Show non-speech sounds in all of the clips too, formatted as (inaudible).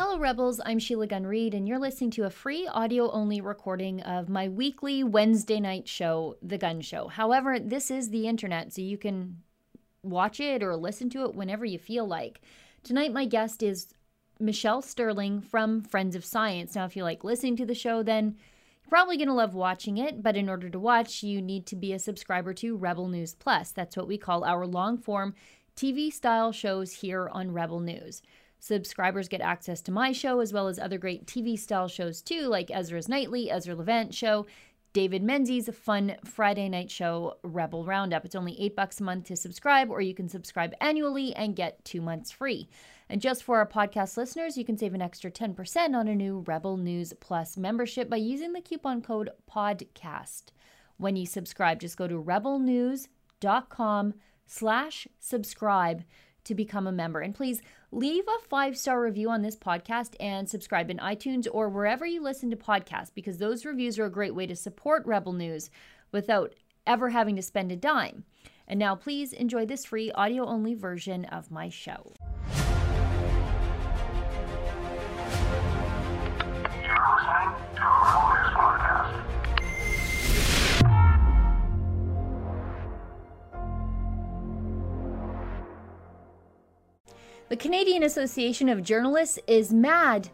Hello, Rebels. I'm Sheila Gunn Reid, and you're listening to a free audio only recording of my weekly Wednesday night show, The Gun Show. However, this is the internet, so you can watch it or listen to it whenever you feel like. Tonight, my guest is Michelle Sterling from Friends of Science. Now, if you like listening to the show, then you're probably going to love watching it, but in order to watch, you need to be a subscriber to Rebel News Plus. That's what we call our long form TV style shows here on Rebel News. Subscribers get access to my show as well as other great TV style shows too, like Ezra's Nightly, Ezra Levant Show, David Menzies' fun Friday night show, Rebel Roundup. It's only eight bucks a month to subscribe, or you can subscribe annually and get two months free. And just for our podcast listeners, you can save an extra 10% on a new Rebel News Plus membership by using the coupon code PODCAST. When you subscribe, just go to rebelnews.com slash subscribe to become a member. And please leave a five star review on this podcast and subscribe in iTunes or wherever you listen to podcasts because those reviews are a great way to support Rebel News without ever having to spend a dime. And now, please enjoy this free audio only version of my show. The Canadian Association of Journalists is mad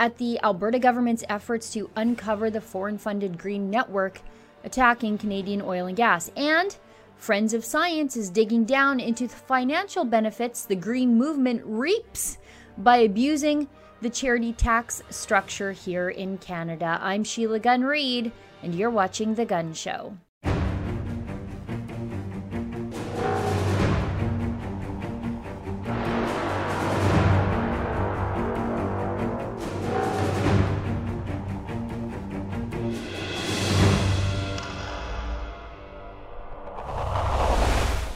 at the Alberta government's efforts to uncover the foreign funded Green Network attacking Canadian oil and gas. And Friends of Science is digging down into the financial benefits the Green movement reaps by abusing the charity tax structure here in Canada. I'm Sheila Gunn Reid, and you're watching The Gun Show.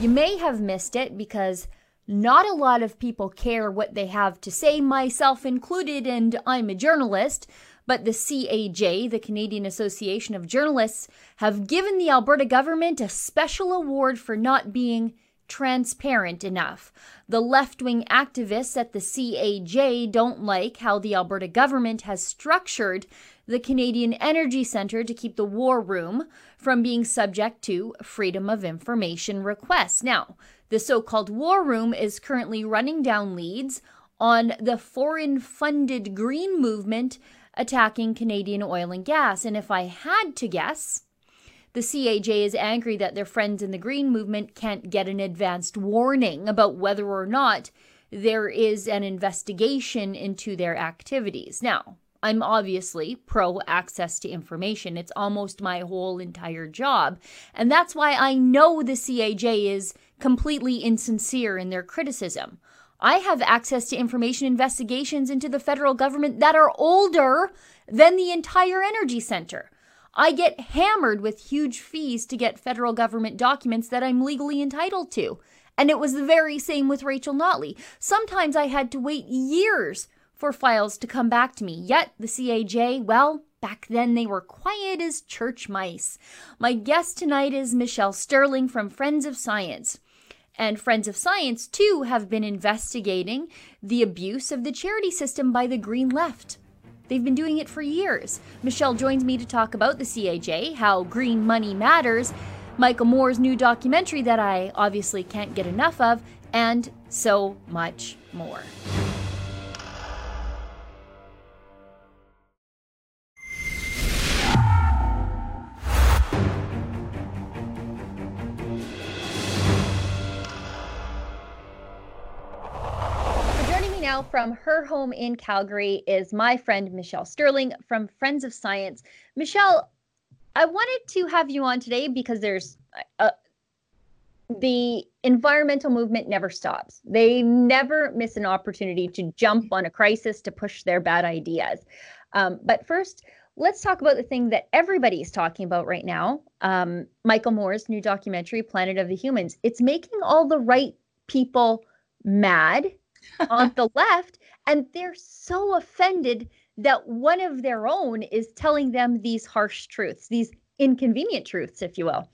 You may have missed it because not a lot of people care what they have to say, myself included, and I'm a journalist. But the CAJ, the Canadian Association of Journalists, have given the Alberta government a special award for not being transparent enough. The left wing activists at the CAJ don't like how the Alberta government has structured the Canadian Energy Centre to keep the war room from being subject to freedom of information requests. Now, the so called war room is currently running down leads on the foreign funded green movement attacking Canadian oil and gas. And if I had to guess, the CAJ is angry that their friends in the Green movement can't get an advanced warning about whether or not there is an investigation into their activities. Now, I'm obviously pro access to information. It's almost my whole entire job. And that's why I know the CAJ is completely insincere in their criticism. I have access to information investigations into the federal government that are older than the entire energy center. I get hammered with huge fees to get federal government documents that I'm legally entitled to. And it was the very same with Rachel Notley. Sometimes I had to wait years for files to come back to me. Yet the CAJ, well, back then they were quiet as church mice. My guest tonight is Michelle Sterling from Friends of Science. And Friends of Science, too, have been investigating the abuse of the charity system by the Green Left. They've been doing it for years. Michelle joins me to talk about the CAJ, how green money matters, Michael Moore's new documentary that I obviously can't get enough of, and so much more. From her home in Calgary is my friend Michelle Sterling from Friends of Science. Michelle, I wanted to have you on today because there's a, uh, the environmental movement never stops. They never miss an opportunity to jump on a crisis to push their bad ideas. Um, but first, let's talk about the thing that everybody is talking about right now um, Michael Moore's new documentary, Planet of the Humans. It's making all the right people mad on the left, and they're so offended that one of their own is telling them these harsh truths, these inconvenient truths, if you will.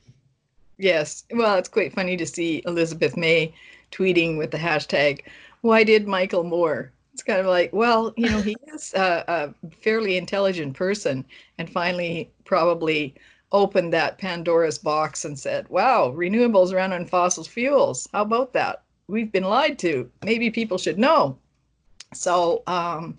Yes. Well, it's quite funny to see Elizabeth May tweeting with the hashtag, Why did Michael Moore it's kind of like, well, you know, he (laughs) is a, a fairly intelligent person, and finally probably opened that Pandora's box and said, wow, renewables run on fossil fuels. How about that? We've been lied to. Maybe people should know. So um,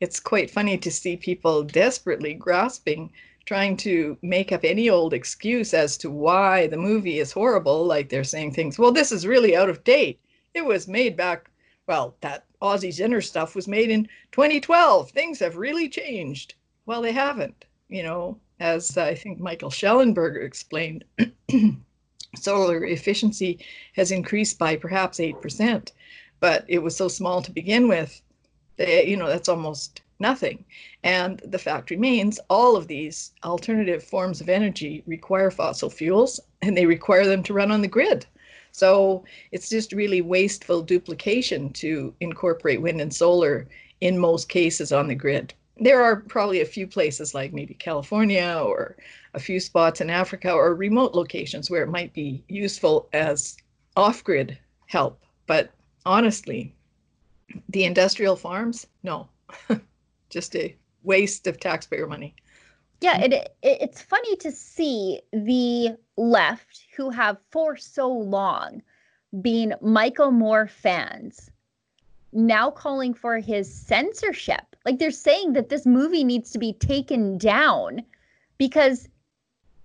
it's quite funny to see people desperately grasping, trying to make up any old excuse as to why the movie is horrible. Like they're saying things, well, this is really out of date. It was made back, well, that Ozzie Zehner stuff was made in 2012. Things have really changed. Well, they haven't. You know, as I think Michael Shellenberger explained, (clears throat) solar efficiency has increased by perhaps 8%, but it was so small to begin with, that, you know, that's almost nothing. And the fact remains, all of these alternative forms of energy require fossil fuels and they require them to run on the grid. So it's just really wasteful duplication to incorporate wind and solar in most cases on the grid. There are probably a few places like maybe California or a few spots in Africa or remote locations where it might be useful as off grid help. But honestly, the industrial farms, no, (laughs) just a waste of taxpayer money. Yeah, it, it, it's funny to see the left who have for so long been Michael Moore fans now calling for his censorship. Like they're saying that this movie needs to be taken down because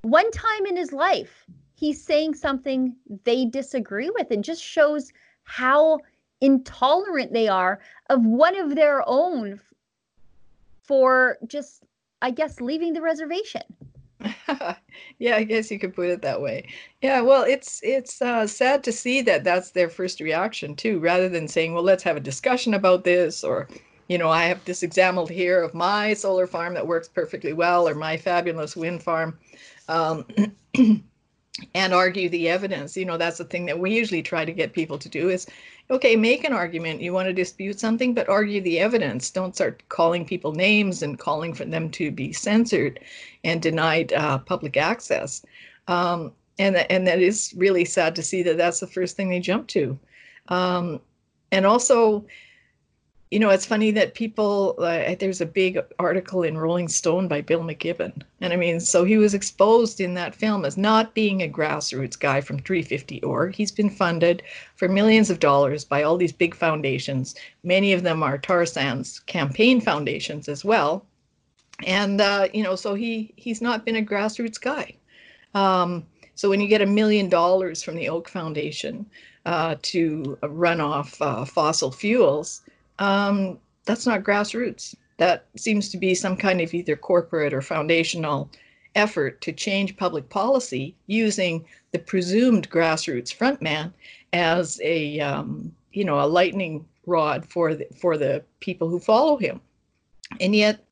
one time in his life he's saying something they disagree with and just shows how intolerant they are of one of their own for just I guess, leaving the reservation. (laughs) yeah, I guess you could put it that way. Yeah, well, it's it's uh, sad to see that that's their first reaction too, rather than saying, "Well, let's have a discussion about this," or, you know, I have this example here of my solar farm that works perfectly well, or my fabulous wind farm, um, (clears throat) and argue the evidence. You know, that's the thing that we usually try to get people to do is okay, make an argument. You want to dispute something, but argue the evidence. Don't start calling people names and calling for them to be censored and denied uh, public access. Um, and and that is really sad to see that that's the first thing they jump to. Um, and also, you know, it's funny that people, uh, there's a big article in Rolling Stone by Bill McKibben. And I mean, so he was exposed in that film as not being a grassroots guy from 350org. He's been funded for millions of dollars by all these big foundations. Many of them are tar sands campaign foundations as well. And, uh, you know, so he he's not been a grassroots guy. Um, so when you get a million dollars from the Oak Foundation uh, to run off uh, fossil fuels, um, that's not grassroots. That seems to be some kind of either corporate or foundational effort to change public policy using the presumed grassroots frontman as a um, you know a lightning rod for the for the people who follow him. And yet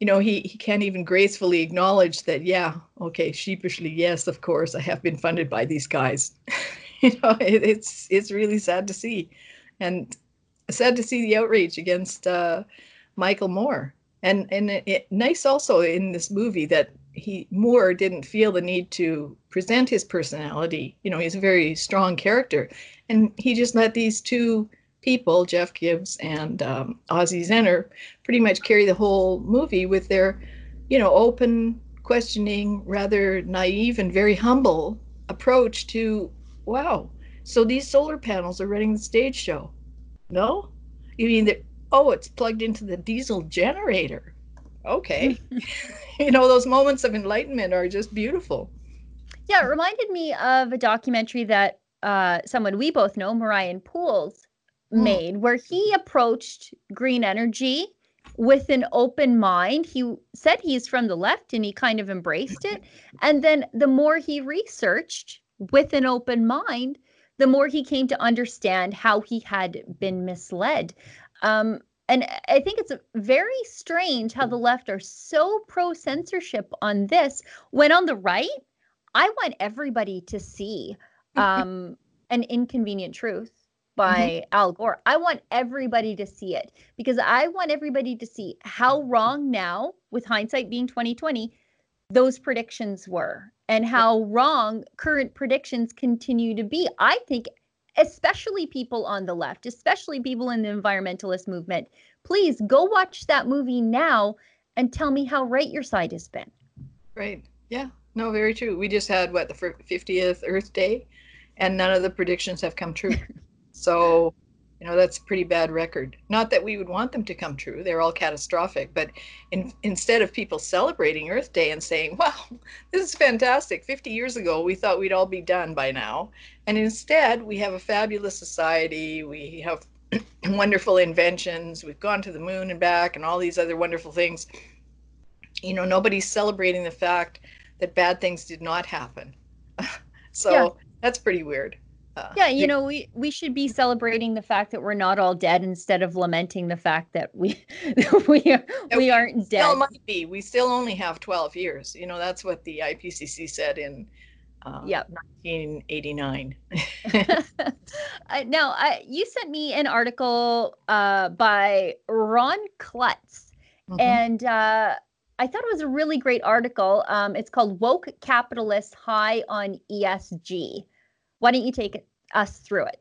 you know he, he can't even gracefully acknowledge that yeah okay sheepishly yes of course i have been funded by these guys. (laughs) You know it, it's it's really sad to see. And sad to see the outrage against uh, Michael Moore. And and it, it, nice also in this movie that he Moore didn't feel the need to present his personality. You know, he's a very strong character, and he just let these two people, Jeff Gibbs and um, Ozzie Zehner, pretty much carry the whole movie with their, you know, open, questioning, rather naive and very humble approach to, wow, so these solar panels are running the stage show. No? You mean that, oh, it's plugged into the diesel generator. Okay. (laughs) you know, those moments of enlightenment are just beautiful. Yeah, it reminded me of a documentary that uh, someone we both know, Marion Pools, mm. made, where he approached green energy with an open mind. He said he's from the left and he kind of embraced it. (laughs) And then the more he researched with an open mind, the more he came to understand how he had been misled. Um, and I think it's very strange how the left are so pro censorship on this, when on the right, I want everybody to see (laughs) um, an inconvenient truth by mm-hmm. Al Gore. I want everybody to see it because I want everybody to see how wrong now, with hindsight being 2020, those predictions were and how wrong current predictions continue to be. I think especially people on the left, especially people in the environmentalist movement, please go watch that movie now and tell me how right your side has been. Right. Yeah. No, very true. We just had what the 50th Earth Day, and none of the predictions have come true. (laughs) so, you know, that's a pretty bad record. Not that we would want them to come true; they're all catastrophic. But in, instead of people celebrating Earth Day and saying, (laughs) "Wow, this is fantastic! 50 years ago, we thought we'd all be done by now," and instead, we have a fabulous society. We have (clears throat) wonderful inventions. We've gone to the moon and back, and all these other wonderful things. You know, nobody's celebrating the fact that bad things did not happen. (laughs) so yeah. that's pretty weird. Uh, yeah, you know, we we should be celebrating the fact that we're not all dead instead of lamenting the fact that we (laughs) we are, we aren't dead. Still might be. We still only have 12 years. You know, that's what the IPCC said in uh, yep. 1989. (laughs) (laughs) now, I, you sent me an article uh, by Ron Clutz, mm-hmm. and uh, I thought it was a really great article. Um, it's called Woke Capitalists High on ESG. Why don't you take us through it?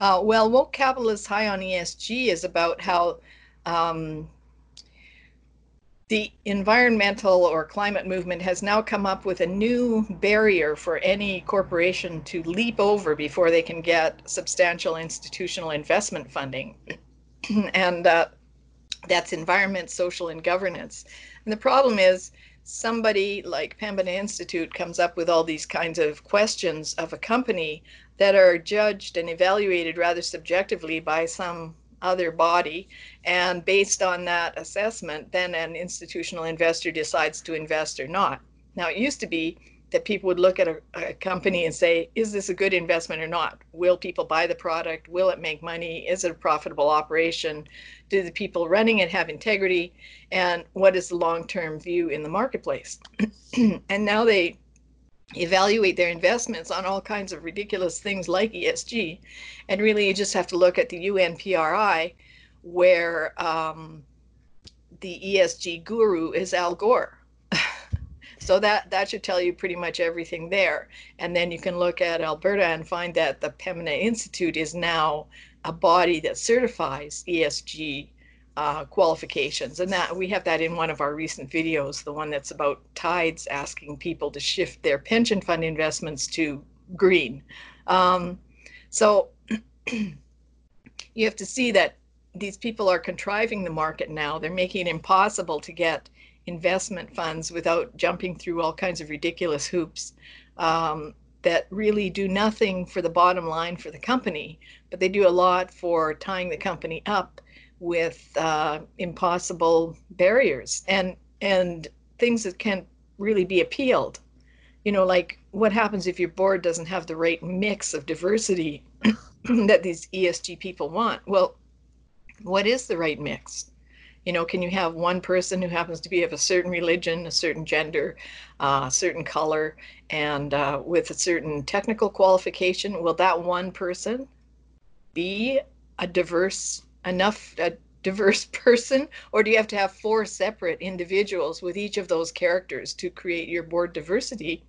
Uh, well, Woke Capitalists High on ESG is about how um, the environmental or climate movement has now come up with a new barrier for any corporation to leap over before they can get substantial institutional investment funding. (clears throat) and uh, that's environment, social, and governance. And the problem is somebody like Pembina Institute comes up with all these kinds of questions of a company that are judged and evaluated rather subjectively by some other body. And based on that assessment, then an institutional investor decides to invest or not. Now, it used to be that people would look at a, a, company and say, is this a good investment or not? Will people buy the product? Will it make money? Is it a profitable operation? Do the people running it have integrity? And what is the long term view in the marketplace? (clears throat) and now they evaluate their investments on all kinds of ridiculous things like ESG. And really, you just have to look at the UNPRI, where um, the ESG guru is Al Gore so that that should tell you pretty much everything there. And then you can look at Alberta and find that the Pembina Institute is now a body that certifies ESG uh, qualifications, and that we have that in one of our recent videos, the one that's about tides asking people to shift their pension fund investments to green. Um, so (clears throat) you have to see that these people are contriving the market now. They're making it impossible to get investment funds without jumping through all kinds of ridiculous hoops um, that really do nothing for the bottom line for the company, but they do a lot for tying the company up with uh, impossible barriers and and things that can't really be appealed. You know, like what happens if your board doesn't have the right mix of diversity (coughs) that these ESG people want? Well, what is the right mix? You know, can you have one person who happens to be of a certain religion, a certain gender, uh, a certain color, and uh, with a certain technical qualification? Will that one person be a diverse enough a diverse (laughs) person, or do you have to have four separate individuals with each of those characters to create your board diversity?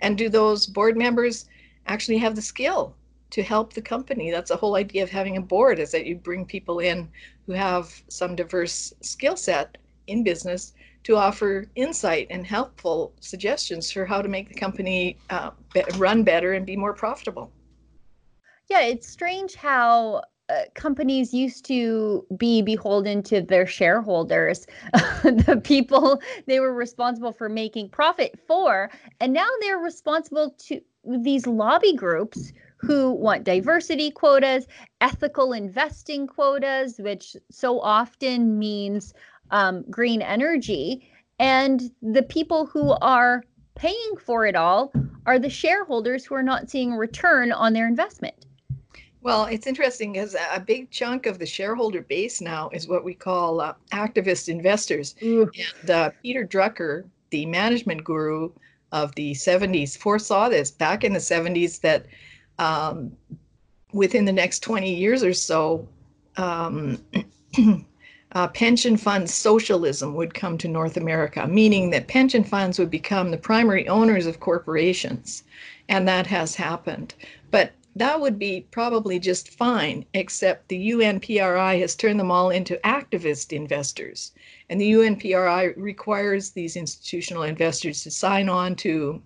And do those board members actually have the skill to help the company. That's the whole idea of having a board is that you bring people in who have some diverse skill set in business to offer insight and helpful suggestions for how to make the company uh, be- run better and be more profitable. Yeah, it's strange how uh, companies used to be beholden to their shareholders, (laughs) the people they were responsible for making profit for, and now they're responsible to these lobby groups who want diversity quotas, ethical investing quotas, which so often means um, green energy. And the people who are paying for it all are the shareholders who are not seeing a return on their investment. Well, it's interesting because a big chunk of the shareholder base now is what we call uh, activist investors. Ooh. And uh, Peter Drucker, the management guru of the 70s, foresaw this back in the 70s that um, within the next 20 years or so, um, (clears throat) uh, pension fund socialism would come to North America, meaning that pension funds would become the primary owners of corporations. And that has happened. But that would be probably just fine, except the UNPRI has turned them all into activist investors. And the UNPRI requires these institutional investors to sign on to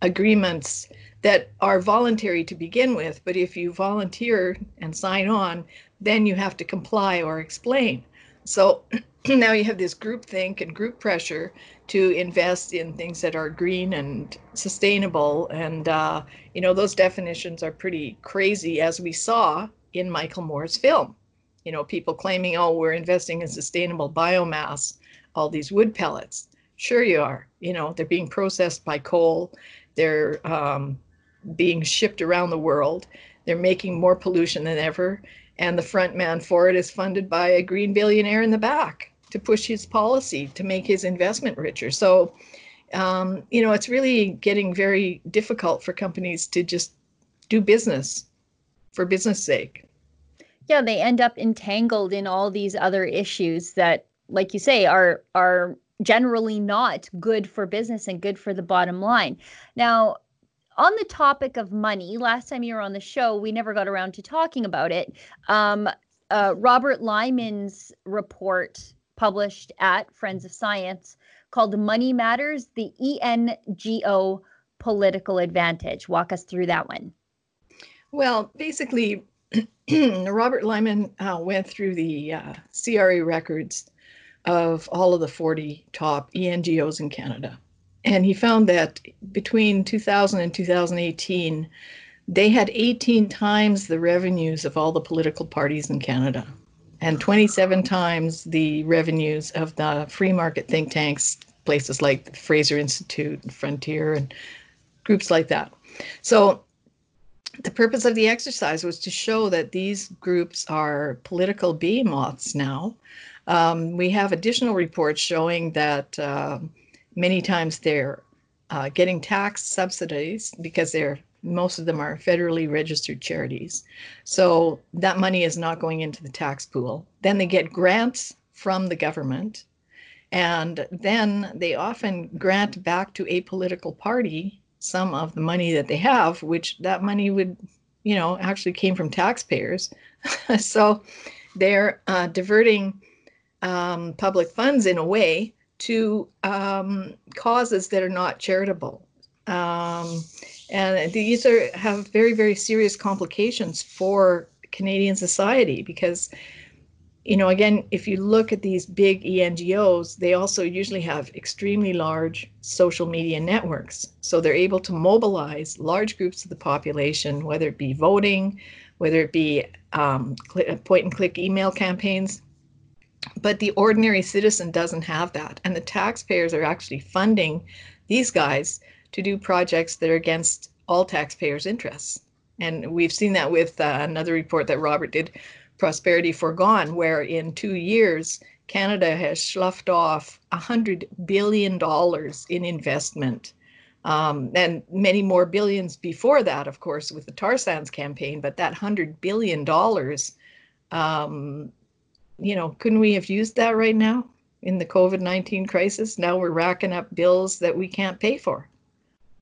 agreements that are voluntary to begin with. But if you volunteer and sign on, then you have to comply or explain. So (clears throat) now you have this group think and group pressure to invest in things that are green and sustainable. And, uh, you know, those definitions are pretty crazy, as we saw in Michael Moore's film. You know, people claiming, oh, we're investing in sustainable biomass, all these wood pellets. Sure, you are. You know, they're being processed by coal, they're um, being shipped around the world, they're making more pollution than ever. And the front man for it is funded by a green billionaire in the back to push his policy to make his investment richer. So, um, you know, it's really getting very difficult for companies to just do business for business sake. Yeah, they end up entangled in all these other issues that, like you say, are are generally not good for business and good for the bottom line. Now, on the topic of money, last time you were on the show, we never got around to talking about it. Um, uh, Robert Lyman's report published at Friends of Science called Money Matters The ENGO Political Advantage. Walk us through that one. Well, basically, (clears throat) Robert Lyman uh, went through the uh, CRA records of all of the 40 top ENGOs in Canada. And he found that between 2000 and 2018, they had 18 times the revenues of all the political parties in Canada and 27 times the revenues of the free market think tanks, places like the Fraser Institute, and Frontier, and groups like that. So the purpose of the exercise was to show that these groups are political behemoths now. Um, we have additional reports showing that uh, many times they're uh, getting tax subsidies because they're most of them are federally registered charities. So that money is not going into the tax pool. Then they get grants from the government. And then they often grant back to a political party some of the money that they have, which that money would, you know, actually came from taxpayers. (laughs) so they're uh, diverting um, public funds in a way to um, causes that are not charitable. Um, and these are have very very serious complications for Canadian society because you know again if you look at these big ENGOs they also usually have extremely large social media networks so they're able to mobilize large groups of the population whether it be voting whether it be um, point and click email campaigns but the ordinary citizen doesn't have that and the taxpayers are actually funding these guys to do projects that are against all taxpayers' interests. And we've seen that with uh, another report that Robert did, Prosperity Forgone, where in two years, Canada has sloughed off $100 billion in investment. Um, and many more billions before that, of course, with the tar sands campaign. But that $100 billion, um, you know, couldn't we have used that right now in the COVID 19 crisis? Now we're racking up bills that we can't pay for.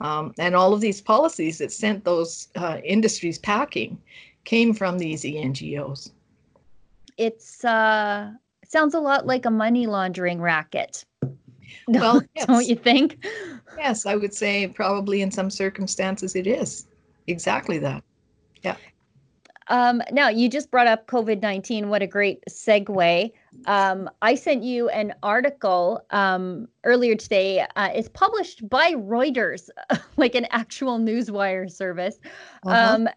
Um, and all of these policies that sent those uh, industries packing came from these ENGOs. It's uh, it sounds a lot like a money laundering racket. (laughs) Well, yes. don't you think? Yes, I would say probably in some circumstances it is exactly that. Yeah. Um, now, you just brought up COVID 19. What a great segue. Um, I sent you an article um, earlier today. Uh, it's published by Reuters, (laughs) like an actual newswire service. Uh-huh. Um,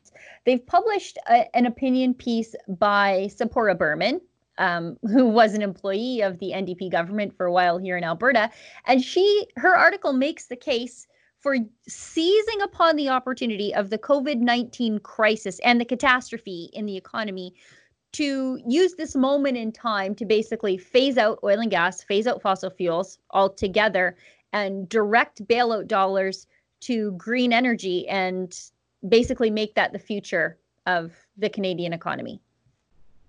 they've published a, an opinion piece by Tzeporah Berman, um, who was an employee of the NDP government for a while here in Alberta, and she her article makes the case for seizing upon the opportunity of the COVID 19 crisis and the catastrophe in the economy to use this moment in time to basically phase out oil and gas, phase out fossil fuels altogether, and direct bailout dollars to green energy and basically make that the future of the Canadian economy.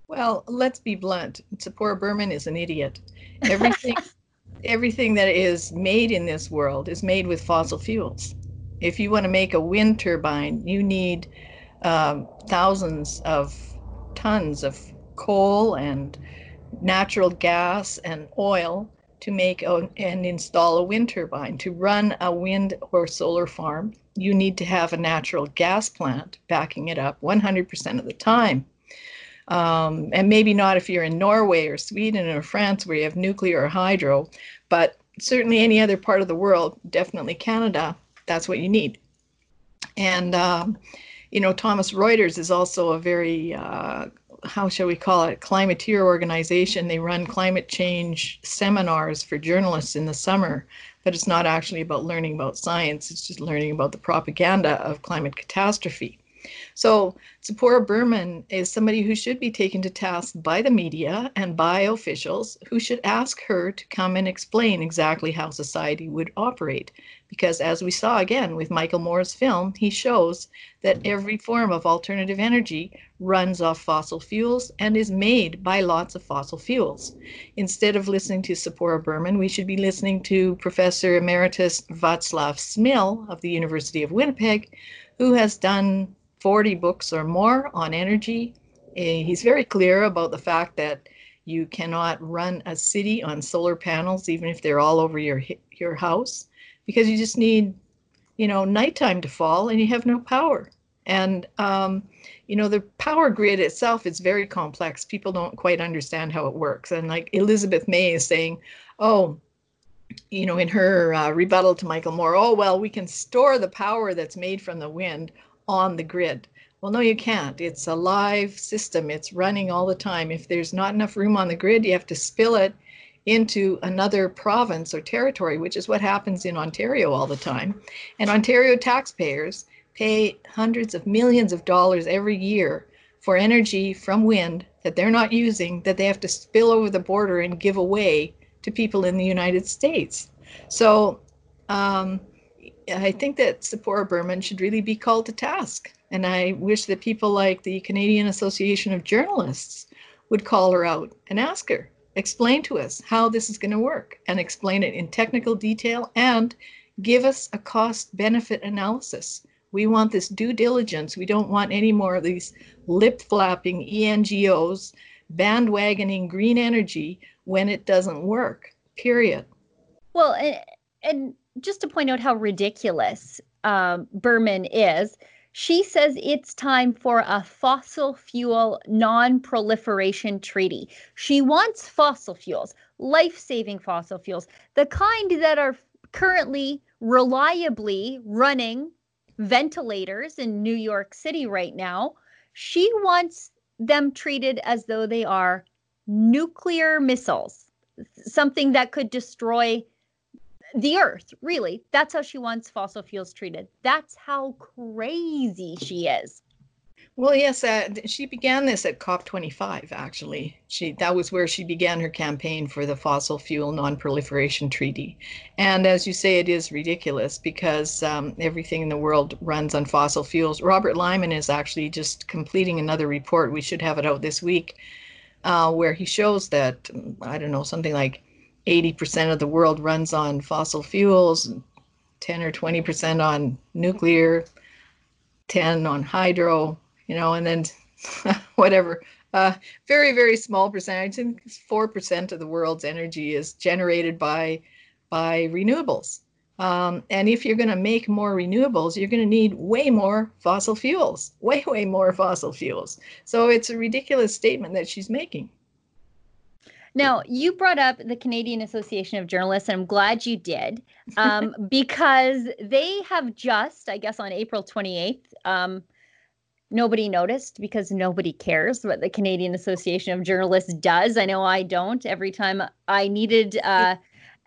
Well, let's be blunt. Tzeporah Berman is an idiot. Everything (laughs) everything that is made in this world is made with fossil fuels. If you want to make a wind turbine, you need um, thousands of tons of coal and natural gas and oil to make a, and install a wind turbine. To run a wind or solar farm, you need to have a natural gas plant backing it up 100% of the time. Um, and maybe not if you're in Norway or Sweden or France where you have nuclear or hydro, but certainly any other part of the world, definitely Canada, that's what you need. And, um, you know, Thomson Reuters is also a very uh, how shall we call it, climateer organization. They run climate change seminars for journalists in the summer, but it's not actually about learning about science, it's just learning about the propaganda of climate catastrophe. So Tzeporah Berman is somebody who should be taken to task by the media and by officials who should ask her to come and explain exactly how society would operate. Because as we saw again with Michael Moore's film, he shows that every form of alternative energy runs off fossil fuels and is made by lots of fossil fuels. Instead of listening to Tzeporah Berman, we should be listening to Professor Emeritus Václav Smil of the University of Winnipeg, who has done 40 books or more on energy. He's very clear about the fact that you cannot run a city on solar panels, even if they're all over your your house, because you just need, you know, nighttime to fall and you have no power. And um, you know, the power grid itself is very complex. People don't quite understand how it works. And like Elizabeth May is saying, oh, you know, in her uh, rebuttal to Michael Moore, oh, well, we can store the power that's made from the wind on the grid. Well, no, you can't. It's a live system. It's running all the time. If there's not enough room on the grid, you have to spill it into another province or territory, which is what happens in Ontario all the time. And Ontario taxpayers pay hundreds of millions of dollars every year for energy from wind that they're not using that they have to spill over the border and give away to people in the United States. So um, I think that Tzeporah Berman should really be called to task. And I wish that people like the Canadian Association of Journalists would call her out and ask her, explain to us how this is going to work and explain it in technical detail and give us a cost benefit analysis. We want this due diligence. We don't want any more of these lip flapping ENGOs bandwagoning green energy when it doesn't work, period. Well, and, and just to point out how ridiculous um, Berman is, she says it's time for a fossil fuel non proliferation treaty. She wants fossil fuels, life saving fossil fuels, the kind that are currently reliably running ventilators in New York City right now. She wants them treated as though they are nuclear missiles, something that could destroy the earth, really. That's how she wants fossil fuels treated. That's how crazy she is. Well, yes, uh, she began this at COP25. Actually, she that was where she began her campaign for the fossil fuel non-proliferation treaty. And as you say, it is ridiculous because um, everything in the world runs on fossil fuels. Robert Lyman is actually just completing another report. We should have it out this week, uh, where he shows that I don't know something like 80% of the world runs on fossil fuels, 10 or 20% on nuclear, 10 on hydro, you know, and then (laughs) whatever. Uh, very, very small percentage. I think 4% of the world's energy is generated by by renewables. Um, and if you're going to make more renewables, you're going to need way more fossil fuels, way, way more fossil fuels. So it's a ridiculous statement that she's making. Now, you brought up the Canadian Association of Journalists, and I'm glad you did um, (laughs) because they have just, I guess, on April 28th, um, nobody noticed because nobody cares what the Canadian Association of Journalists does. I know I don't. Every time I needed uh,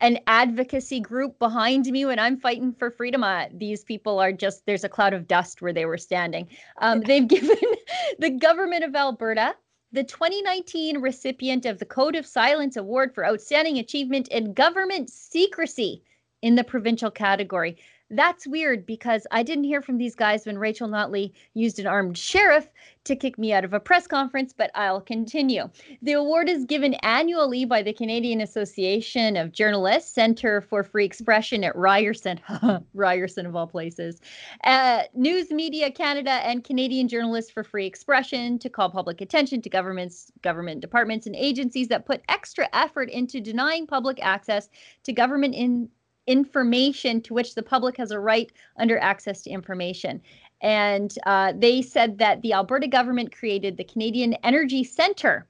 an advocacy group behind me when I'm fighting for freedom, uh, these people are just, there's a cloud of dust where they were standing. Um, they've (laughs) given the government of Alberta the 2019 recipient of the Code of Silence Award for Outstanding Achievement in Government Secrecy in the provincial category. That's weird because I didn't hear from these guys when Rachel Notley used an armed sheriff to kick me out of a press conference, but I'll continue. The award is given annually by the Canadian Association of Journalists, Center for Free Expression at Ryerson, (laughs) Ryerson of all places, uh, News Media Canada, and Canadian Journalists for Free Expression to call public attention to governments, government departments, and agencies that put extra effort into denying public access to government in information to which the public has a right under access to information. And uh, they said that the Alberta government created the Canadian Energy Centre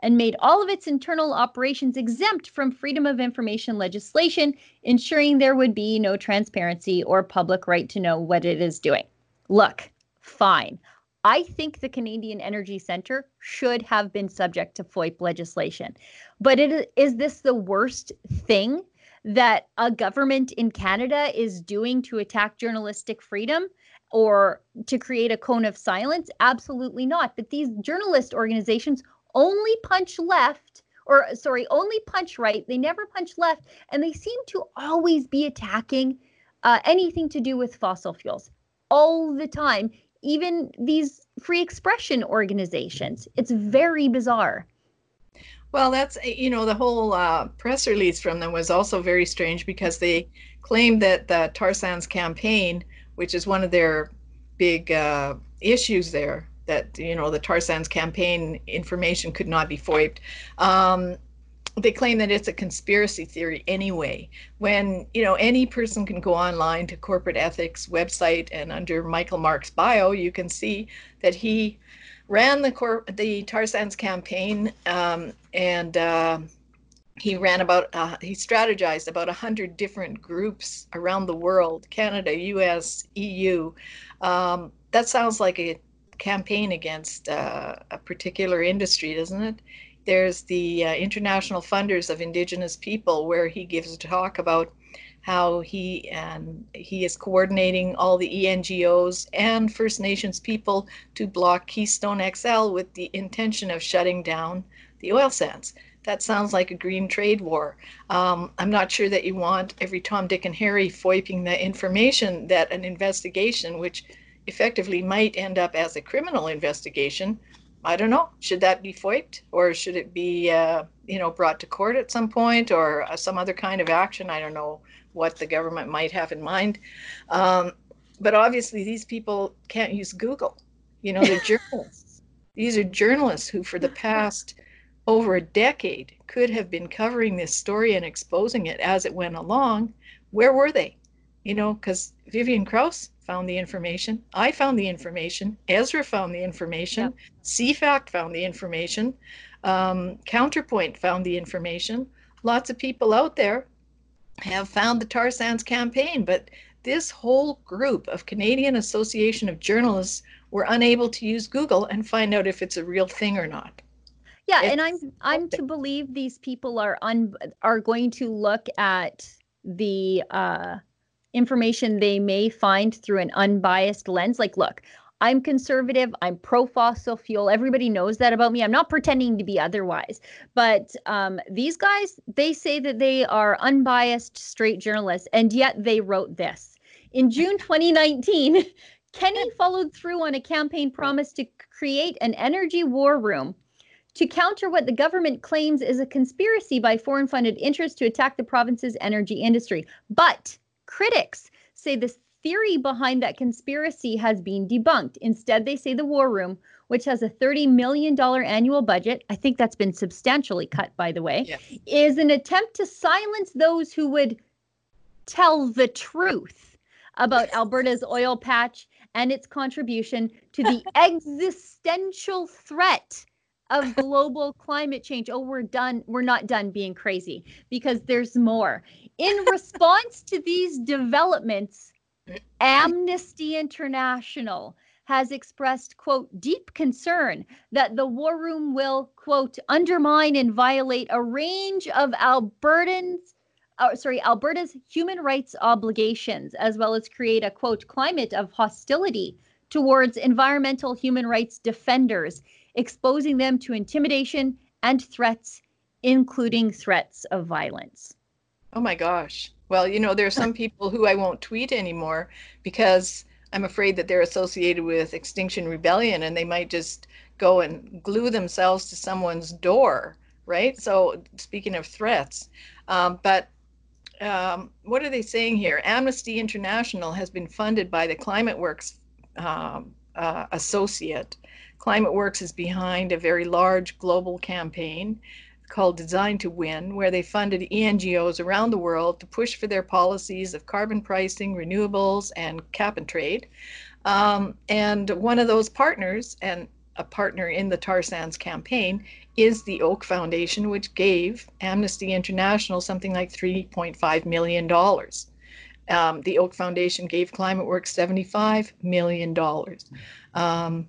and made all of its internal operations exempt from freedom of information legislation, ensuring there would be no transparency or public right to know what it is doing. Look, fine. I think the Canadian Energy Centre should have been subject to FOIP legislation. But it, is is this the worst thing that a government in Canada is doing to attack journalistic freedom or to create a cone of silence? Absolutely not. But these journalist organizations only punch left or sorry, only punch right. They never punch left. And they seem to always be attacking uh, anything to do with fossil fuels all the time, even these free expression organizations. It's very bizarre. Well, that's, eh, you know, the whole uh, press release from them was also very strange because they claimed that the tar sands campaign, which is one of their big uh, issues there, that, you know, the tar sands campaign information could not be FOIPed. Um, they claim that it's a conspiracy theory anyway when you know any person can go online to corporate ethics website and under Michael Marx bio you can see that he ran the cor- the tar sands campaign, um, and uh, he ran about uh, he strategized about a hundred different groups around the world: Canada, U.S., EU. Um, that sounds like a campaign against uh, a particular industry, doesn't it? There's the uh, International Funders of Indigenous People, where he gives a talk about how he and he is coordinating all the ENGOs and First Nations people to block Keystone XL with the intention of shutting down the oil sands. That sounds like a green trade war. Um, I'm not sure that you want every Tom, Dick, and Harry foiping the information that an investigation, which effectively might end up as a criminal investigation, I don't know. Should that be foiped, or should it be, uh, you know, brought to court at some point, or uh, some other kind of action? I don't know what the government might have in mind. Um, but obviously, these people can't use Google. You know, they're (laughs) journalists. These are journalists who, for the past over a decade, could have been covering this story and exposing it as it went along. Where were they? You know, because Vivian Krause found the information. I found the information. Ezra found the information. Yeah. CFAC found the information. Um, Counterpoint found the information. Lots of people out there have found the tar sands campaign, but this whole group of Canadian Association of Journalists were unable to use Google and find out if it's a real thing or not. Yeah, it's, and I'm I'm to believe these people are un are going to look at the uh, information they may find through an unbiased lens. Like, look, I'm conservative. I'm pro fossil fuel. Everybody knows that about me. I'm not pretending to be otherwise. But um, these guys, they say that they are unbiased, straight journalists, and yet they wrote this. In June 2019, (laughs) Kenney (laughs) followed through on a campaign promise to create an energy war room to counter what the government claims is a conspiracy by foreign funded interests to attack the province's energy industry. But critics say this theory behind that conspiracy has been debunked. Instead, they say the War Room, which has a $30 million annual budget, I think that's been substantially cut, by the way, yes. is an attempt to silence those who would tell the truth about Alberta's oil patch and its contribution to the (laughs) existential threat of (laughs) global climate change. Oh, we're done. We're not done being crazy because there's more. In (laughs) response to these developments, Amnesty International has expressed, quote, deep concern that the war room will, quote, undermine and violate a range of Albertans, uh, sorry, Alberta's human rights obligations, as well as create a, quote, climate of hostility towards environmental human rights defenders, exposing them to intimidation and threats, including threats of violence. Oh my gosh. Well, you know, there are some (laughs) people who I won't tweet anymore because I'm afraid that they're associated with Extinction Rebellion and they might just go and glue themselves to someone's door, right? So, speaking of threats, um, but um, what are they saying here? Amnesty International has been funded by the Climate Works um, uh, associate. Climate Works is behind a very large global campaign called Design to Win, where they funded NGOs around the world to push for their policies of carbon pricing, renewables, and cap and trade. Um, and one of those partners, and a partner in the tar sands campaign, is the Oak Foundation, which gave Amnesty International something like $3.5 million. Um, the Oak Foundation gave Climate Works $75 million. Um,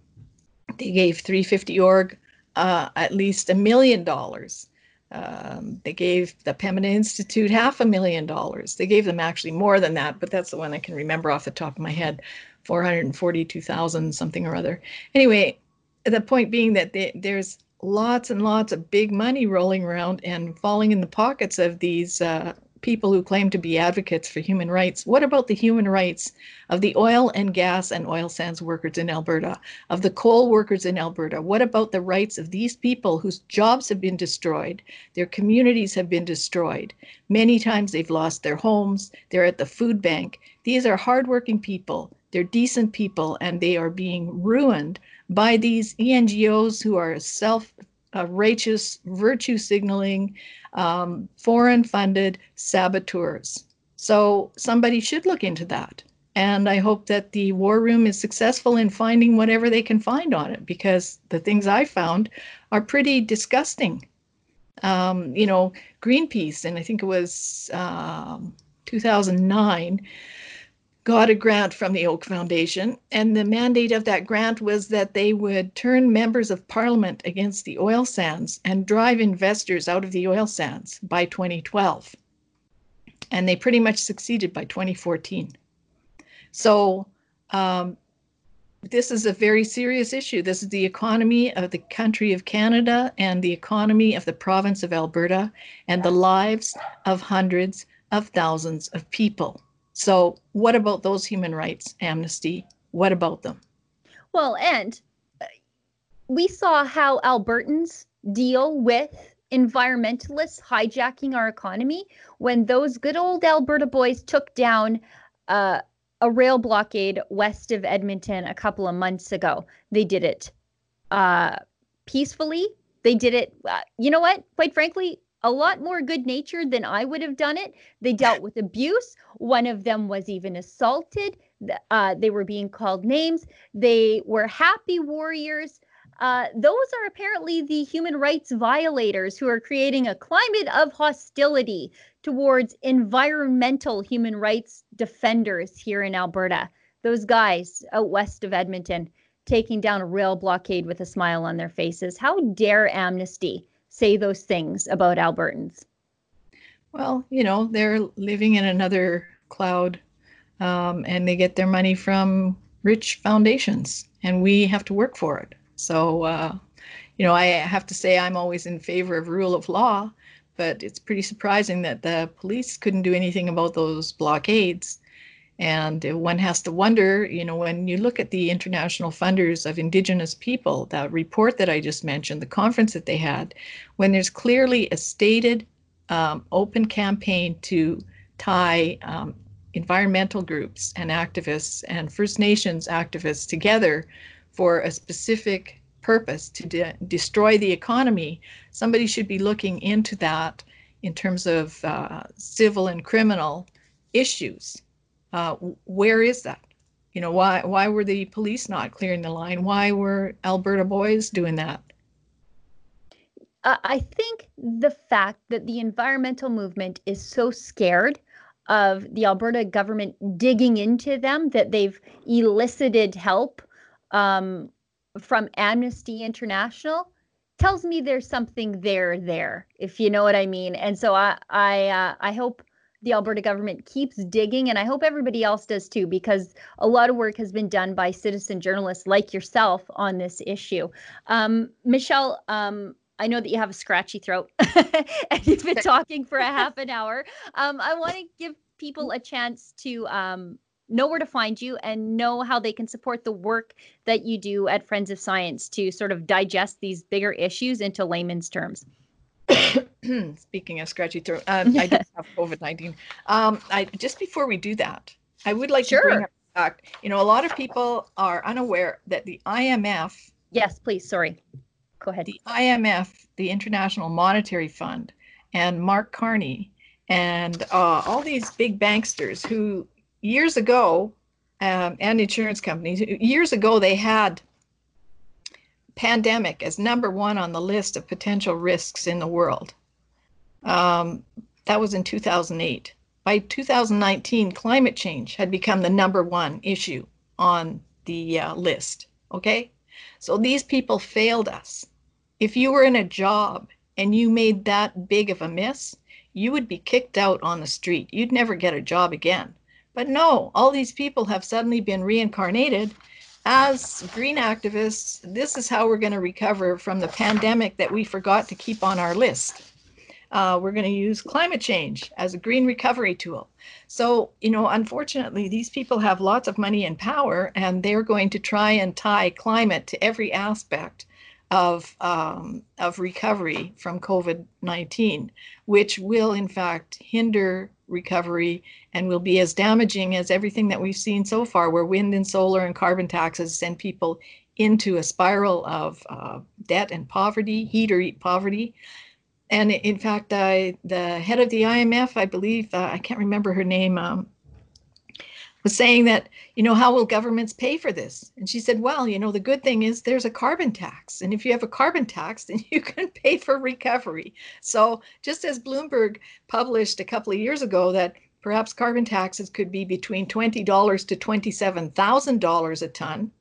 they gave 350 org uh, at least a million dollars. Um, they gave the Pembina Institute half a million dollars. They gave them actually more than that, but that's the one I can remember off the top of my head 442,000 something or other. Anyway, the point being that they, there's lots and lots of big money rolling around and falling in the pockets of these uh, people who claim to be advocates for human rights. What about the human rights of the oil and gas and oil sands workers in Alberta, of the coal workers in Alberta? What about the rights of these people whose jobs have been destroyed, their communities have been destroyed? Many times they've lost their homes, they're at the food bank. These are hardworking people, they're decent people, and they are being ruined by these NGOs who are self uh, righteous, virtue signaling, um, foreign funded saboteurs. So somebody should look into that. And I hope that the War Room is successful in finding whatever they can find on it because the things I found are pretty disgusting. Um, you know, Greenpeace, and I think it was um, 2009, got a grant from the Oak Foundation, and the mandate of that grant was that they would turn members of parliament against the oil sands and drive investors out of the oil sands by 2012. And they pretty much succeeded by 2014. So, um, this is a very serious issue. This is the economy of the country of Canada and the economy of the province of Alberta and the lives of hundreds of thousands of people. So, what about those human rights, Amnesty? What about them? Well, and uh, we saw how Albertans deal with environmentalists hijacking our economy when those good old Alberta boys took down uh, a rail blockade west of Edmonton a couple of months ago. They did it uh, peacefully. They did it, uh, you know what? Quite frankly, a lot more good natured than I would have done it. They dealt with abuse. One of them was even assaulted. Uh, they were being called names. They were happy warriors. Uh, those are apparently the human rights violators who are creating a climate of hostility towards environmental human rights defenders here in Alberta. Those guys out west of Edmonton taking down a rail blockade with a smile on their faces. How dare Amnesty? Say those things about Albertans? Well, you know, they're living in another cloud um, and they get their money from rich foundations, and we have to work for it. So, uh, you know, I have to say I'm always in favor of rule of law, but it's pretty surprising that the police couldn't do anything about those blockades. And one has to wonder, you know, when you look at the international funders of Indigenous people, that report that I just mentioned, the conference that they had, when there's clearly a stated um, open campaign to tie um, environmental groups and activists and First Nations activists together for a specific purpose to de- destroy the economy, somebody should be looking into that in terms of uh, civil and criminal issues uh, where is that? You know, why why were the police not clearing the line? Why were Alberta boys doing that? Uh, I think the fact that the environmental movement is so scared of the Alberta government digging into them that they've elicited help um, from Amnesty International tells me there's something there there, if you know what I mean. And so I I uh, I hope the Alberta government keeps digging, and I hope everybody else does too, because a lot of work has been done by citizen journalists like yourself on this issue. Um, Michelle, um, I know that you have a scratchy throat (laughs) and you've been talking for a (laughs) half an hour. Um, I want to give people a chance to um, know where to find you and know how they can support the work that you do at Friends of Science to sort of digest these bigger issues into layman's terms. (coughs) (clears throat) Speaking of scratchy throat, um, I do (laughs) have COVID nineteen. Um, I just before we do that, I would like sure. to bring up fact. You know, a lot of people are unaware that the IMF. Yes, please. Sorry. Go ahead. The IMF, the International Monetary Fund, and Mark Carney, and uh, all these big banksters who years ago, um, and insurance companies, years ago, they had pandemic as number one on the list of potential risks in the world. Um, that was in 2008. By 2019, climate change had become the number one issue on the uh, list. Okay? So these people failed us. If you were in a job and you made that big of a miss, you would be kicked out on the street. You'd never get a job again. But no, all these people have suddenly been reincarnated as green activists. This is how we're going to recover from the pandemic that we forgot to keep on our list uh, we're going to use climate change as a green recovery tool. So, you know, unfortunately, these people have lots of money and power, and they're going to try and tie climate to every aspect of um, of recovery from COVID nineteen, which will in fact hinder recovery and will be as damaging as everything that we've seen so far, where wind and solar and carbon taxes send people into a spiral of uh, debt and poverty, heat or eat poverty, and in fact, I, the head of the IMF, I believe, uh, I can't remember her name, um, was saying that, you know, how will governments pay for this? And she said, well, you know, the good thing is there's a carbon tax. And if you have a carbon tax, then (laughs) you can pay for recovery. So just as Bloomberg published a couple of years ago that perhaps carbon taxes could be between $20 to $27,000 a ton,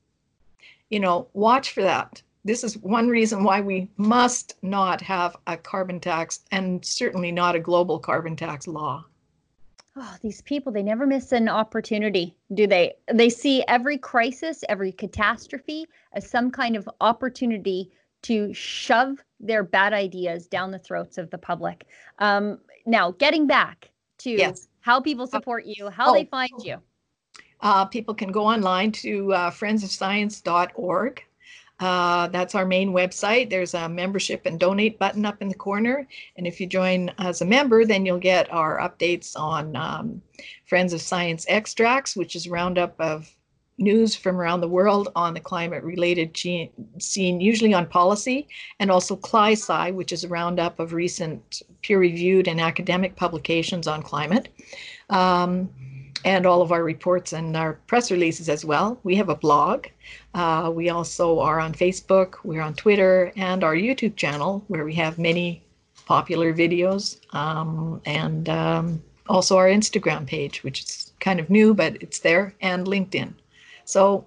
you know, watch for that this is one reason why we must not have a carbon tax and certainly not a global carbon tax law. Oh, these people, they never miss an opportunity, do they? They see every crisis, every catastrophe as some kind of opportunity to shove their bad ideas down the throats of the public. Um, now, getting back to yes. how people support you, how oh, they find you. Uh, people can go online to uh, friendsofscience.org. Uh, that's our main website. There's a membership and donate button up in the corner. And if you join as a member, then you'll get our updates on um, Friends of Science Extracts, which is a roundup of news from around the world on the climate related scene, usually on policy, and also CliSci, which is a roundup of recent peer reviewed and academic publications on climate. Um, and all of our reports and our press releases as well. We have a blog. Uh, we also are on Facebook, we're on Twitter, and our YouTube channel where we have many popular videos, um, and um, also our Instagram page, which is kind of new, but it's there, and LinkedIn. So,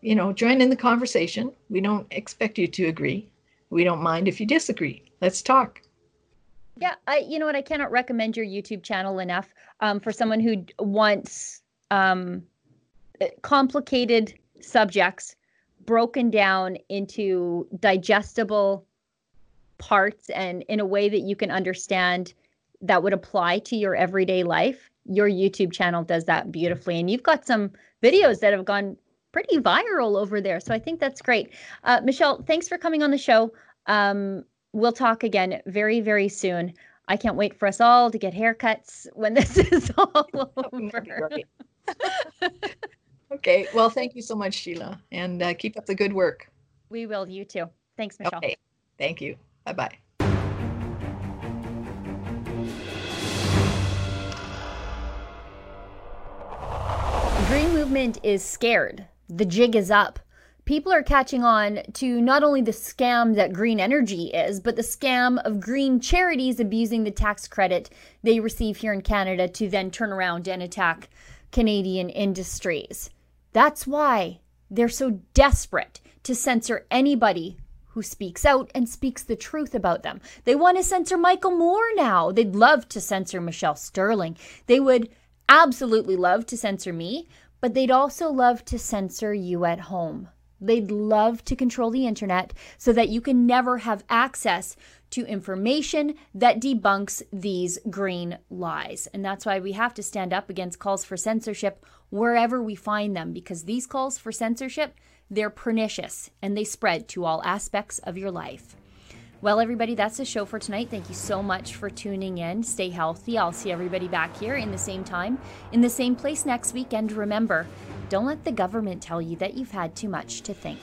you know, join in the conversation. We don't expect you to agree. We don't mind if you disagree. Let's talk. Yeah, I you know what I cannot recommend your YouTube channel enough um, for someone who wants um, eh, complicated subjects broken down into digestible parts and in a way that you can understand that would apply to your everyday life. Your YouTube channel does that beautifully, and you've got some videos that have gone pretty viral over there. So I think that's great. Uh, Michelle, thanks for coming on the show. Um, we'll talk again very, very soon. I can't wait for us all to get haircuts when (laughs) this is all (laughs) over. (laughs) okay. Well, thank you so much, Sheila, and uh, keep up the good work. We will. You too. Thanks, Michelle. Okay. Thank you. Bye bye. Green movement is scared. The jig is up people are catching on to not only the scam that green energy is, but the scam of green charities abusing the tax credit they receive here in Canada to then turn around and attack Canadian industries. That's why they're so desperate to censor anybody who speaks out and speaks the truth about them. They want to censor Michael Moore now. They'd love to censor Michelle Stirling. They would absolutely love to censor me, but they'd also love to censor you at home They'd love to control the internet so that you can never have access to information that debunks these green lies. And that's why we have to stand up against calls for censorship wherever we find them because these calls for censorship, they're pernicious and they spread to all aspects of your life. Well, everybody, that's the show for tonight. Thank you so much for tuning in. Stay healthy. I'll see everybody back here in the same time, in the same place next week. And remember, don't let the government tell you that you've had too much to think.